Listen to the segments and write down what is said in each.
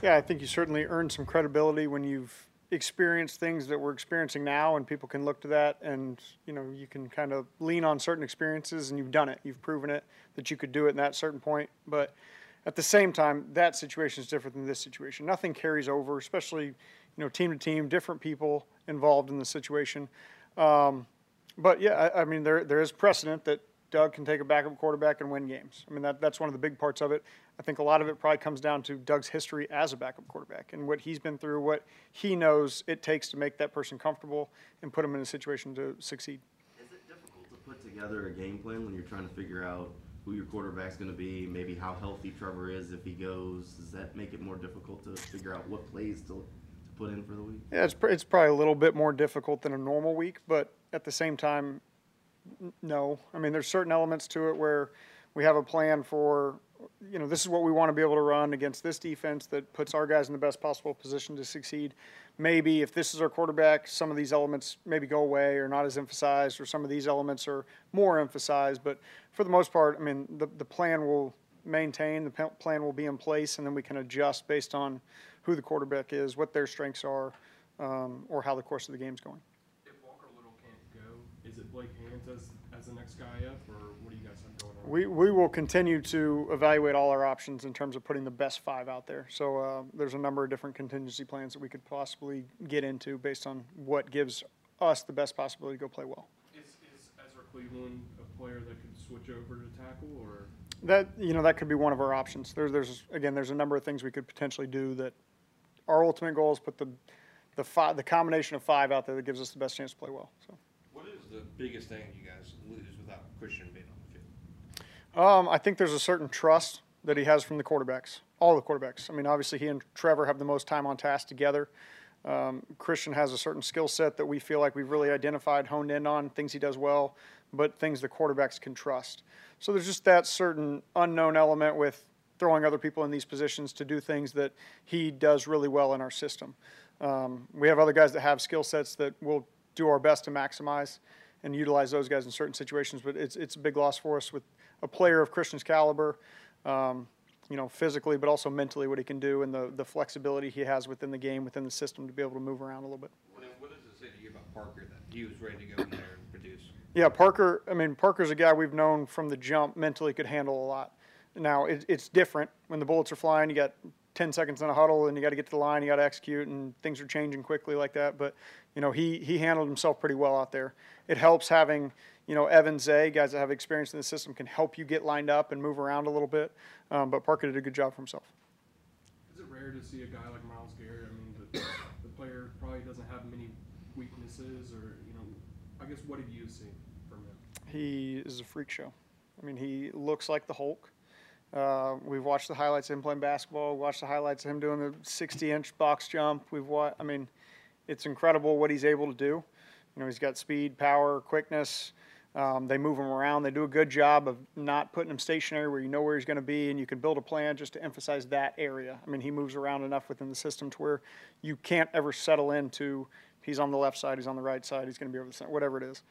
Yeah, I think you certainly earn some credibility when you've experienced things that we're experiencing now, and people can look to that, and you know you can kind of lean on certain experiences, and you've done it, you've proven it that you could do it in that certain point. But at the same time, that situation is different than this situation. Nothing carries over, especially you know team to team, different people involved in the situation. Um, but yeah, I, I mean there there is precedent that Doug can take a backup quarterback and win games. I mean, that, that's one of the big parts of it. I think a lot of it probably comes down to Doug's history as a backup quarterback and what he's been through, what he knows it takes to make that person comfortable and put him in a situation to succeed. Is it difficult to put together a game plan when you're trying to figure out who your quarterback's going to be, maybe how healthy Trevor is if he goes? Does that make it more difficult to figure out what plays to, to put in for the week? Yeah, it's, it's probably a little bit more difficult than a normal week, but at the same time, no. I mean, there's certain elements to it where we have a plan for, you know, this is what we want to be able to run against this defense that puts our guys in the best possible position to succeed. Maybe if this is our quarterback, some of these elements maybe go away or not as emphasized, or some of these elements are more emphasized. But for the most part, I mean, the, the plan will maintain, the plan will be in place, and then we can adjust based on who the quarterback is, what their strengths are, um, or how the course of the game's going. Is it Blake Hance as, as the next guy up, or what do you guys have going on? We, we will continue to evaluate all our options in terms of putting the best five out there. So uh, there's a number of different contingency plans that we could possibly get into based on what gives us the best possibility to go play well. Is, is Ezra Cleveland a player that could switch over to tackle, or? That you know that could be one of our options. There's there's again there's a number of things we could potentially do that our ultimate goal is put the the five, the combination of five out there that gives us the best chance to play well. So biggest thing you guys lose without Christian being on the field? Um, I think there's a certain trust that he has from the quarterbacks, all the quarterbacks. I mean, obviously, he and Trevor have the most time on task together. Um, Christian has a certain skill set that we feel like we've really identified, honed in on, things he does well, but things the quarterbacks can trust. So there's just that certain unknown element with throwing other people in these positions to do things that he does really well in our system. Um, we have other guys that have skill sets that we'll do our best to maximize and utilize those guys in certain situations. But it's it's a big loss for us with a player of Christian's caliber. Um, you know, physically, but also mentally, what he can do and the, the flexibility he has within the game, within the system, to be able to move around a little bit. What, does it say to you about Parker that he was ready to go in there and produce? Yeah, Parker. I mean, Parker's a guy we've known from the jump. Mentally, could handle a lot. Now it, it's different when the bullets are flying. You got 10 seconds in a huddle and you got to get to the line, you got to execute, and things are changing quickly like that. But, you know, he, he handled himself pretty well out there. It helps having, you know, Evan Zay, guys that have experience in the system, can help you get lined up and move around a little bit. Um, but Parker did a good job for himself. Is it rare to see a guy like Myles Garrett? I mean, the, the player probably doesn't have many weaknesses, or, you know, I guess what have you seen from him? He is a freak show. I mean, he looks like the Hulk. Uh, we've watched the highlights of him playing basketball. We watched the highlights of him doing the 60-inch box jump. We've. I mean, it's incredible what he's able to do. You know, he's got speed, power, quickness. Um, they move him around. They do a good job of not putting him stationary where you know where he's going to be, and you can build a plan just to emphasize that area. I mean, he moves around enough within the system to where you can't ever settle into he's on the left side, he's on the right side, he's going to be over the center, whatever it is.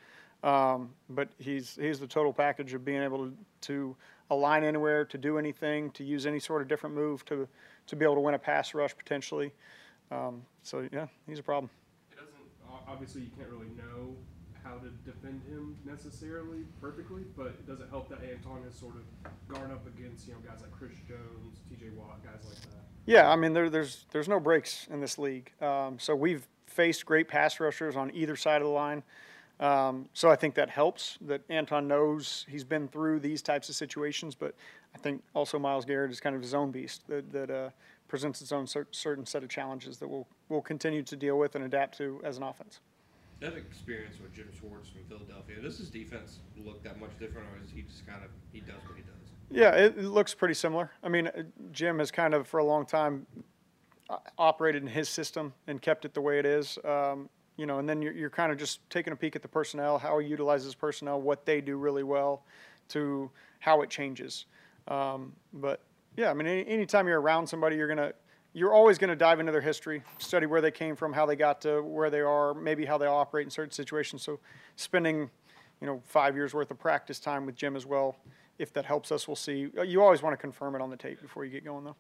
Um, but he's he's the total package of being able to, to align anywhere, to do anything, to use any sort of different move to to be able to win a pass rush potentially. Um, so yeah, he's a problem. It doesn't obviously you can't really know how to defend him necessarily perfectly, but it does it help that Anton is sort of guard up against you know guys like Chris Jones, T.J. Watt, guys like that? Yeah, I mean there, there's there's no breaks in this league. Um, so we've faced great pass rushers on either side of the line. Um, so I think that helps that Anton knows he's been through these types of situations, but I think also Myles Garrett is kind of his own beast that, that uh, presents its own cer- certain set of challenges that we'll, we'll continue to deal with and adapt to as an offense. That experience with Jim Schwartz from Philadelphia, does his defense look that much different, or is he just kind of he does what he does? Yeah, it, it looks pretty similar. I mean, uh, Jim has kind of for a long time uh, operated in his system and kept it the way it is. Um, you know, and then you're, you're kind of just taking a peek at the personnel, how he utilizes personnel, what they do really well, to how it changes. Um, but yeah, I mean, any, anytime you're around somebody, you're gonna, you're always gonna dive into their history, study where they came from, how they got to where they are, maybe how they operate in certain situations. So, spending, you know, five years worth of practice time with Jim as well, if that helps us, we'll see. You always want to confirm it on the tape before you get going, though.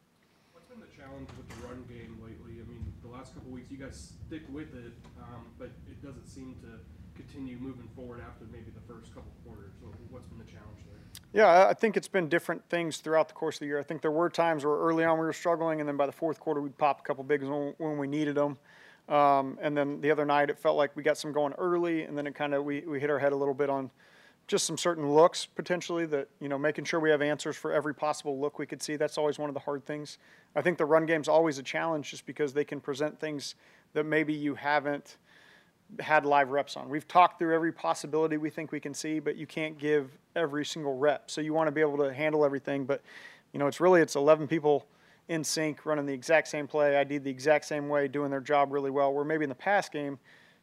What's been the challenge? with the run game weeks, you guys stick with it, um, but it doesn't seem to continue moving forward after maybe the first couple quarters. What's been the challenge there? Yeah, I- I think it's been different things throughout the course of the year. I think there were times where early on we were struggling, and then by the fourth quarter we'd pop a couple bigs when, when we needed them. Um, and then the other night it felt like we got some going early, and then it kind of we, we hit our head a little bit on just some certain looks potentially that you know making sure we have answers for every possible look we could see. That's always one of the hard things. I think the run game's always a challenge just because they can present things that maybe you haven't had live reps on. We've talked through every possibility we think we can see, but you can't give every single rep. So you want to be able to handle everything, but you know, it's really it's 11 people in sync running the exact same play, ID the exact same way, doing their job really well. Where maybe in the pass game,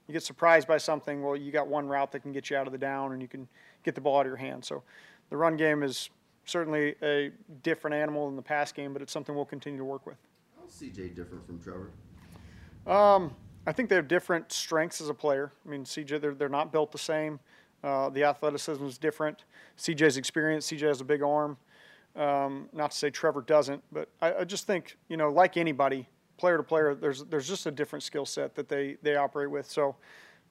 you get surprised by something, well, you got one route that can get you out of the down and you can get the ball out of your hand. So the run game is certainly a different animal than the pass game, but it's something we'll continue to work with. How's CJ different from Trevor? Um, I think they have different strengths as a player. I mean, CJ, they're, they're not built the same. Uh, the athleticism is different. CJ's experience, CJ has a big arm. Um, not to say Trevor doesn't, but I, I just think, you know, like anybody, player to player, there's, there's just a different skill set that they, they operate with. So,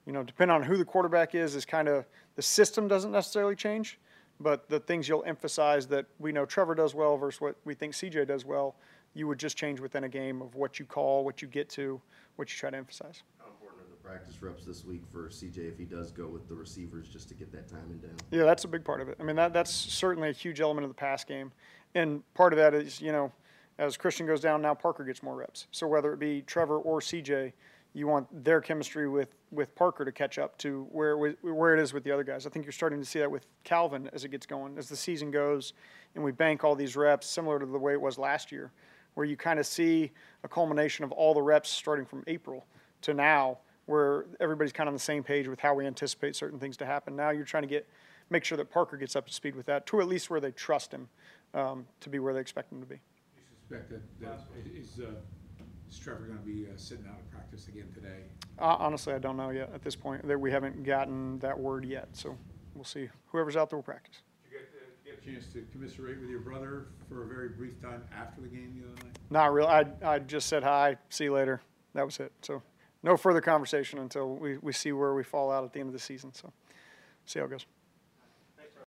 you know, depending on who the quarterback is, is kind of the system doesn't necessarily change, but the things you'll emphasize that we know Trevor does well versus what we think CJ does well, you would just change within a game of what you call, what you get to, what you try to emphasize. How important are the practice reps this week for CJ if he does go with the receivers just to get that timing down? Yeah, that's a big part of it. I mean, that, that's certainly a huge element of the pass game. And part of that is, you know, as Christian goes down, now Parker gets more reps. So whether it be Trevor or CJ, you want their chemistry with, with Parker to catch up to where, where it is with the other guys. I think you're starting to see that with Calvin as it gets going, as the season goes, and we bank all these reps, similar to the way it was last year, where you kind of see a culmination of all the reps starting from April to now, where everybody's kind of on the same page with how we anticipate certain things to happen. Now you're trying to get make sure that Parker gets up to speed with that, to at least where they trust him um, to be where they expect him to be. You suspect that, that is, uh, is Trevor gonna be uh, sitting out of practice again today? Uh, honestly, I don't know yet at this point. That we haven't gotten that word yet, so we'll see. Whoever's out there will practice. Did you get, uh, get a chance to commiserate with your brother for a very brief time after the game the other night? Not really. I I just said hi. See you later. That was it. So no further conversation until we, we see where we fall out at the end of the season. So see how it goes.